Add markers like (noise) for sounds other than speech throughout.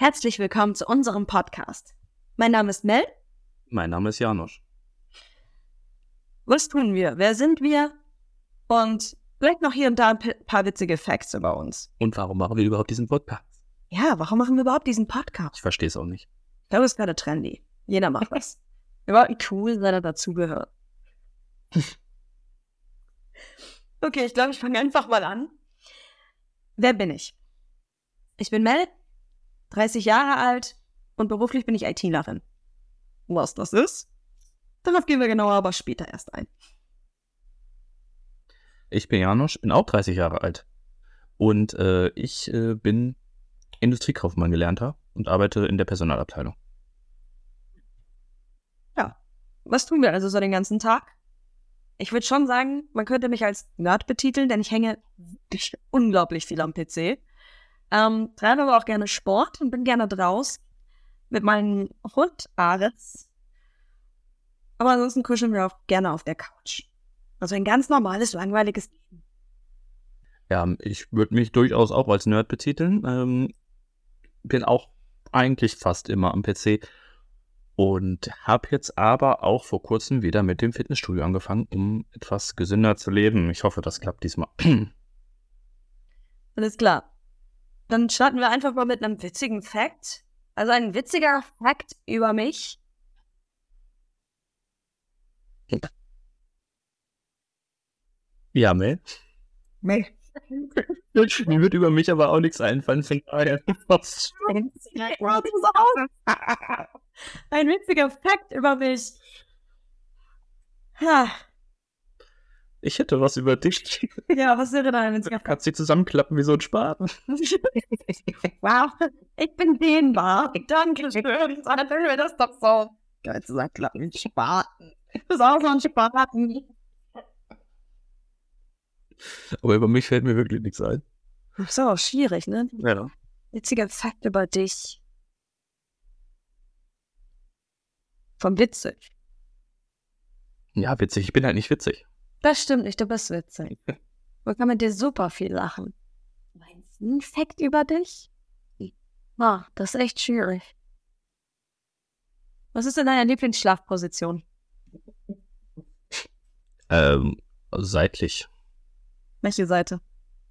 Herzlich willkommen zu unserem Podcast. Mein Name ist Mel. Mein Name ist Janosch. Was tun wir? Wer sind wir? Und vielleicht noch hier und da ein paar witzige Facts über uns. Und warum machen wir überhaupt diesen Podcast? Ja, warum machen wir überhaupt diesen Podcast? Ich verstehe es auch nicht. Ich glaube, es ist gerade trendy. Jeder macht was. (laughs) Wir wollten cool sein und dazugehören. (laughs) Okay, ich glaube, ich fange einfach mal an. Wer bin ich? Ich bin Mel, 30 Jahre alt und beruflich bin ich ITlerin. Was das ist? Darauf gehen wir genauer aber später erst ein. Ich bin Janosch, bin auch 30 Jahre alt. Und äh, ich äh, bin Industriekaufmann gelernter und arbeite in der Personalabteilung. Was tun wir also so den ganzen Tag? Ich würde schon sagen, man könnte mich als Nerd betiteln, denn ich hänge unglaublich viel am PC. Ähm, treibe aber auch gerne Sport und bin gerne draus mit meinem Hund Ares. Aber ansonsten kuscheln wir auch gerne auf der Couch. Also ein ganz normales, langweiliges Leben. Ja, ich würde mich durchaus auch als Nerd betiteln. Ähm, bin auch eigentlich fast immer am PC. Und habe jetzt aber auch vor kurzem wieder mit dem Fitnessstudio angefangen, um etwas gesünder zu leben. Ich hoffe, das klappt diesmal. (clears throat) Alles klar. Dann starten wir einfach mal mit einem witzigen Fact. Also ein witziger Fact über mich. ja, Mel. Mel. (laughs) Mir wird über mich aber auch nichts einfallen. Von daher. (laughs) Ein witziger Fakt über mich. Ha, Ich hätte was über dich. ja, was wäre da ein witziger Fakt? (laughs) Kannst du zusammenklappen wie so ein Spaten. (laughs) wow, ich bin dehnbar. Danke schön. Dann können wir das doch so. Geil zusammenklappen. Spaten. Du bist auch so ein Spaten. Aber über mich fällt mir wirklich nichts ein. Ach so, schwierig, ne? Ja. Witziger Fakt über dich. Vom witzig. Ja, witzig. Ich bin halt nicht witzig. Das stimmt nicht, du bist witzig. (laughs) Man kann mit dir super viel lachen. Meinst du ein Fakt über dich? Ah, das ist echt schwierig. Was ist denn deine Lieblingsschlafposition? Ähm, seitlich. Welche Seite?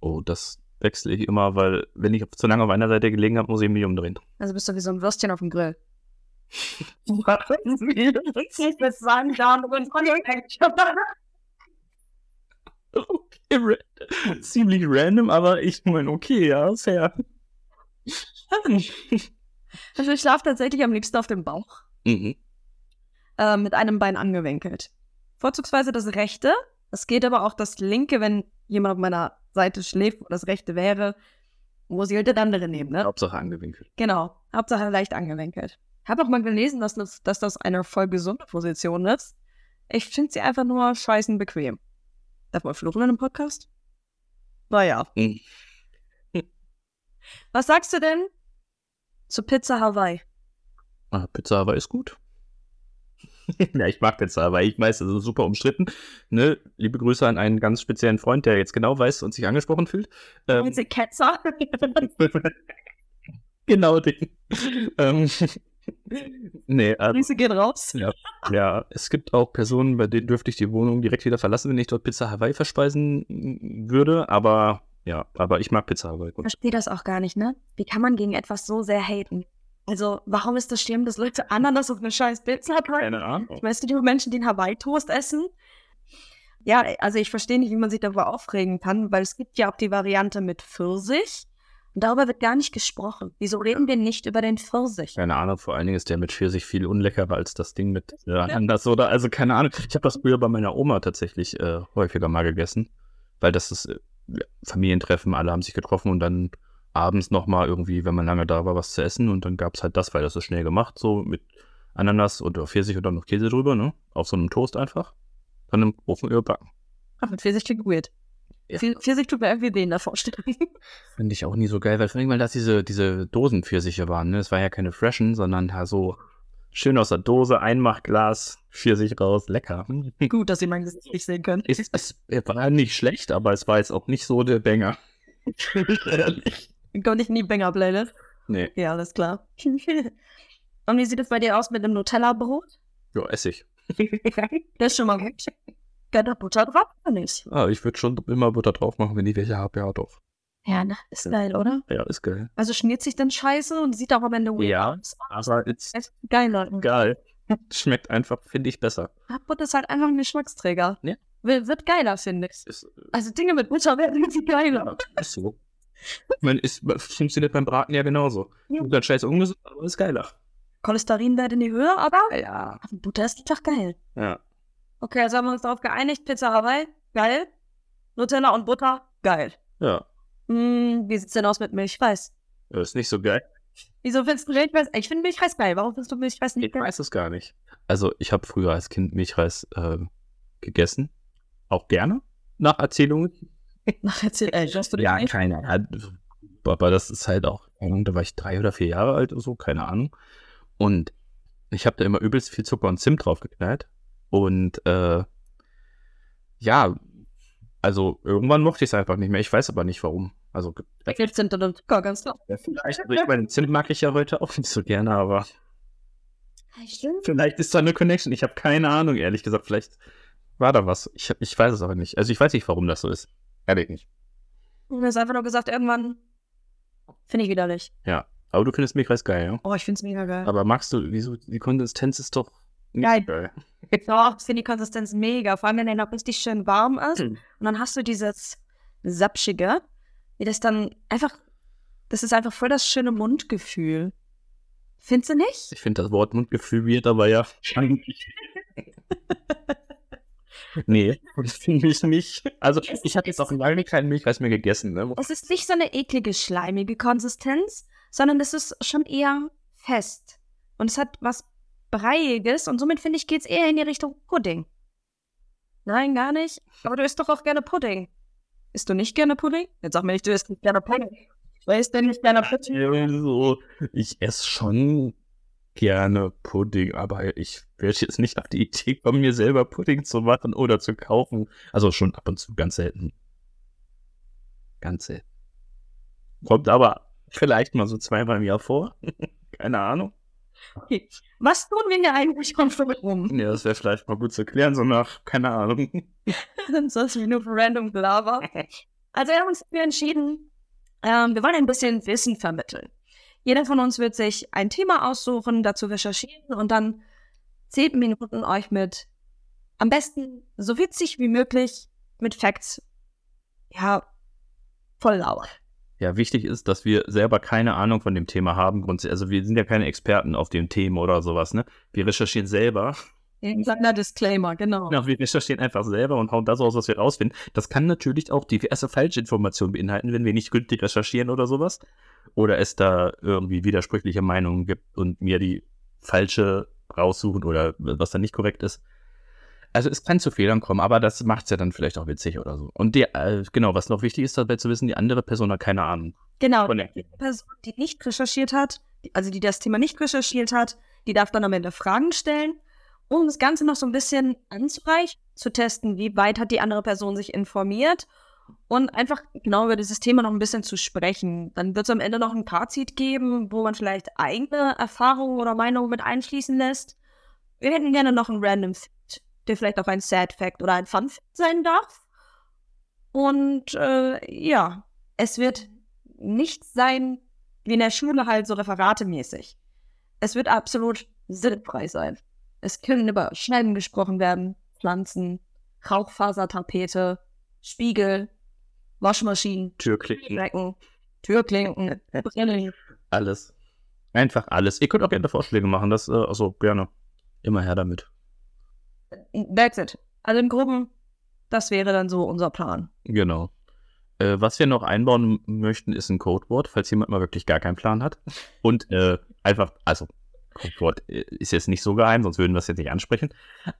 Oh, das wechsle ich immer, weil wenn ich zu lange auf einer Seite gelegen habe, muss ich mich umdrehen. Also bist du wie so ein Würstchen auf dem Grill. (laughs) Okay, ra- ziemlich random, aber ich meine, okay, ja, fair. (laughs) Also ich schlafe tatsächlich am liebsten auf dem Bauch. mhm. Äh, mit einem Bein angewinkelt. Vorzugsweise das rechte. Es geht aber auch das linke, wenn jemand auf meiner Seite schläft, wo das rechte wäre, muss ich halt das andere nehmen, ne? Hauptsache angewinkelt. Genau. Hauptsache leicht angewinkelt. Hab auch mal gelesen, dass das, dass das eine voll gesunde Position ist. Ich finde sie einfach nur scheißen bequem. Darf man fluchen in einem Podcast? Naja. Mhm. (laughs) Was sagst du denn zu Pizza Hawaii? Ah, Pizza Hawaii ist gut. (laughs) ja, ich mag Pizza Hawaii. Ich weiß, das ist super umstritten. Ne? Liebe Grüße an einen ganz speziellen Freund, der jetzt genau weiß und sich angesprochen fühlt. Ähm, Ketzer? (laughs) genau den. ähm, nee, also, Grüße gehen raus. ja, es gibt auch Personen, bei denen dürfte ich die Wohnung direkt wieder verlassen, wenn ich dort Pizza Hawaii verspeisen mm, würde. Aber ja, aber ich mag Pizza Hawaii. Ich Gut. verstehe das auch gar nicht, ne? Wie kann man gegen etwas so sehr haten? Also, warum ist das schlimm, dass Leute Ananas auf eine scheiß Pizza packen? Keine Ahnung. Weißt du, die Menschen, die einen Hawaii-Toast essen? Ja, also ich verstehe nicht, wie man sich darüber aufregen kann, weil es gibt ja auch die Variante mit Pfirsich. Und darüber wird gar nicht gesprochen. Wieso reden wir nicht über den Pfirsich? Keine Ahnung, vor allen Dingen ist der mit Pfirsich viel unleckerer als das Ding mit äh, anders oder also keine Ahnung. Ich habe das früher bei meiner Oma tatsächlich äh, häufiger mal gegessen, weil das ist äh, Familientreffen, alle haben sich getroffen und dann abends nochmal irgendwie, wenn man lange da war, was zu essen und dann gab es halt das, weil das ist schnell gemacht, so mit Ananas und Pfirsich und dann noch Käse drüber, ne? Auf so einem Toast einfach. Dann im Ofen überbacken. Ach, mit Pfirsich klingt weird. Ja. Pfir- Pfirsich tut mir irgendwie weh in der Vorstellung. (laughs) Finde ich auch nie so geil, weil vor allem, weil das diese, diese Dosenpfirsiche waren, ne? Es war ja keine freshen, sondern so schön aus der Dose, Einmachglas, Pfirsich raus, lecker. (laughs) Gut, dass Sie mein Gesicht nicht sehen können. Es, es war nicht schlecht, aber es war jetzt auch nicht so der Banger. (laughs) Kommt nicht in die Banger-Playlist. Nee. Ja, alles klar. Und wie sieht es bei dir aus mit dem Nutella-Brot? Ja, Essig. Das ist schon mal gut. Gerne Butter drauf oder nicht? Ah, ich würde schon immer Butter drauf machen, wenn ich welche habe, ja doch. Ja, ne? Ist geil, oder? Ja, ist geil. Also schmiert sich dann scheiße und sieht auch am Ende weird Ja, aus. Aber ist Ist geil, Leute. geil. (laughs) Schmeckt einfach, finde ich, besser. Ja, Butter ist halt einfach ein Geschmacksträger. Ja. Wird, wird geiler, finde ich. Ist, Also Dinge mit Butter werden irgendwie geiler. ja, ist so. Ich meine, ist, funktioniert beim Braten ja genauso. Ja. Dann scheiße ungesund, aber ist geiler. Cholesterinwert in die Höhe, aber Ja. Butter ist einfach geil. Ja. Okay, also haben wir uns darauf geeinigt. Pizza Hawaii, geil. Nutella und Butter, geil. Ja. Hm, wie sieht's denn aus mit Milchreis? Das ist nicht so geil. Wieso findest du Milchreis? Ich finde Milchreis geil. Warum findest du Milchreis nicht Ich geil? weiß es gar nicht. Also, ich habe früher als Kind Milchreis äh, gegessen. Auch gerne. Nach Erzählungen. (laughs) Ach, erzähl, ey, hast du den nicht? keine Ahnung. Aber das ist halt auch, Ahnung, da war ich drei oder vier Jahre alt oder so, keine Ahnung. Und ich habe da immer übelst viel Zucker und Zimt drauf geknallt. Und äh, ja, also irgendwann mochte ich es einfach nicht mehr. Ich weiß aber nicht warum. Also sind dann Zucker, ganz klar. ja, vielleicht, also ich meine, Zimt mag ich ja heute auch nicht so gerne, aber Stimmt. vielleicht ist da eine Connection. Ich habe keine Ahnung, ehrlich gesagt. Vielleicht war da was. Ich, ich weiß es aber nicht. Also ich weiß nicht, warum das so ist. Ehrlich nicht. Du hast einfach nur gesagt, irgendwann finde ich widerlich. Aber du findest Milchreis geil, ja? Oh, ich finde es mega geil. Aber magst du, wieso, die Konsistenz ist doch Geil. geil. Doch, ich finde die Konsistenz mega. Vor allem, wenn der noch richtig schön warm ist. Hm. Und dann hast du dieses Sapschige, wie das dann einfach, das ist einfach voll das schöne Mundgefühl. Findest du nicht? Ich finde das Wort Mundgefühl wird aber ja. (laughs) nee, das finde ich nicht. Also, ich habe jetzt auch lange keinen Milchreis mehr gegessen. Ne? Es ist nicht so eine eklige, schleimige Konsistenz, sondern es ist schon eher fest. Und es hat was Breiiges und somit finde ich, geht es eher in die Richtung Pudding. Nein, gar nicht. Aber du isst doch auch gerne Pudding. Isst du nicht gerne Pudding? Jetzt sag mir nicht, du isst nicht gerne Pudding. Du isst denn nicht gerne Pudding? So, ich esse schon gerne Pudding, aber ich werde jetzt nicht auf die Idee kommen, mir selber Pudding zu machen oder zu kaufen. Also schon ab und zu, ganz selten. Ganz selten. Kommt aber vielleicht mal so zweimal im Jahr vor. (laughs) Keine Ahnung. Okay. (laughs) Was tun wir hier eigentlich von rum? Ja, das wäre vielleicht mal gut zu klären, so nach, keine Ahnung. (laughs) Sonst wie nur random Blabber. Also wir haben uns dafür entschieden, ähm, wir wollen ein bisschen Wissen vermitteln. Jeder von uns wird sich ein Thema aussuchen, dazu recherchieren und dann zehn Minuten euch mit am besten so witzig wie möglich mit Facts, ja, voll lauern. Ja, wichtig ist, dass wir selber keine Ahnung von dem Thema haben. grundsätzlich. Also wir sind ja keine Experten auf dem Thema oder sowas, ne? Wir recherchieren selber. Ein kleiner Disclaimer, genau. Genau, wir recherchieren einfach selber und hauen das aus, was wir rausfinden. Das kann natürlich auch diverse Falschinformationen beinhalten, wenn wir nicht gründlich recherchieren oder sowas. Oder es da irgendwie widersprüchliche Meinungen gibt und mir die falsche raussuchen oder was dann nicht korrekt ist. Also es kann zu Fehlern kommen, aber das macht es ja dann vielleicht auch witzig oder so. Und der, äh, genau, was noch wichtig ist dabei zu wissen, die andere Person hat keine Ahnung. Genau. Der Person, die nicht recherchiert hat, die- also die das Thema nicht recherchiert hat, die darf dann am Ende Fragen stellen, um das Ganze noch so ein bisschen anzureichen, zu testen, wie weit hat die andere Person sich informiert und einfach genau über dieses Thema noch ein bisschen zu sprechen. Dann wird es am Ende noch ein Fazit geben, wo man vielleicht eigene Erfahrungen oder Meinungen mit einfließen lässt. Wir hätten gerne noch einen Random der vielleicht auch ein Sad Fact oder ein Fun Fact sein darf. Und äh, ja, es wird nicht sein wie in der Schule halt so referatemäßig. Es wird absolut sinnfrei sein. Es können über Schneiden gesprochen werden, Pflanzen, Rauchfasertapete, Spiegel, Waschmaschinen, Türklicken, Schrecken, Türklinken, Brillen. alles. Einfach alles. Ihr könnt auch gerne Vorschläge machen, das, äh, also gerne. Immer her damit. That's it. Also im Groben, das wäre dann so unser Plan. Genau. Äh, was wir noch einbauen möchten, ist ein Codewort, falls jemand mal wirklich gar keinen Plan hat. Und äh, einfach, also Codewort äh, ist jetzt nicht so geheim, sonst würden wir es jetzt nicht ansprechen.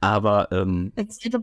Aber ähm,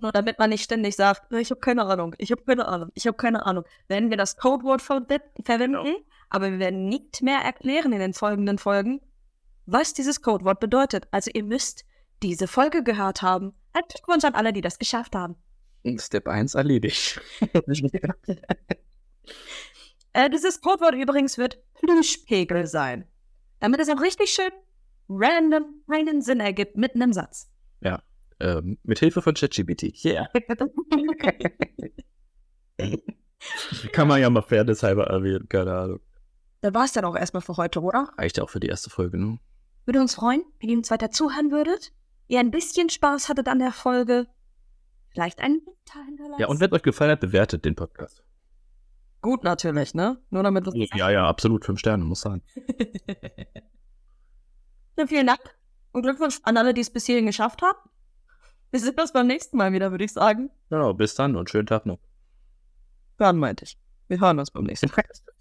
nur, damit man nicht ständig sagt, ich habe keine Ahnung, ich habe keine Ahnung, ich habe keine Ahnung. Werden wir das Codewort ver verwenden, Genau. aber wir werden nicht mehr erklären in den folgenden Folgen, was dieses Codewort bedeutet. Also ihr müsst diese Folge gehört haben. Ein Glückwunsch an alle, die das geschafft haben. Step 1 erledigt. (laughs) Äh, dieses Codewort übrigens wird Plüschpegel sein. Damit es auch richtig schön random einen Sinn ergibt mit einem Satz. Ähm, mit Hilfe von ChatGPT. Yeah. (laughs) Kann man ja mal fairnesshalber erwähnen, keine Ahnung. Das war's dann auch erstmal für heute, oder? Reicht ja auch für die erste Folge, ne? Würde uns freuen, wenn ihr uns weiter zuhören würdet. Ihr ein bisschen Spaß hattet an der Folge. Vielleicht einen Kommentar hinterlassen. Ja, und wenn es euch gefallen hat, bewertet den Podcast. Gut natürlich, ne? Nur damit wir Ja, ja, absolut. Fünf Sterne, muss sein. (laughs) Ja, vielen Dank und Glückwunsch an alle, die es bis hierhin geschafft haben. Wir sehen uns beim nächsten Mal wieder, würde ich sagen. Genau, bis dann und schönen Tag noch. Hören meinte ich. Wir hören uns beim nächsten Mal. (laughs)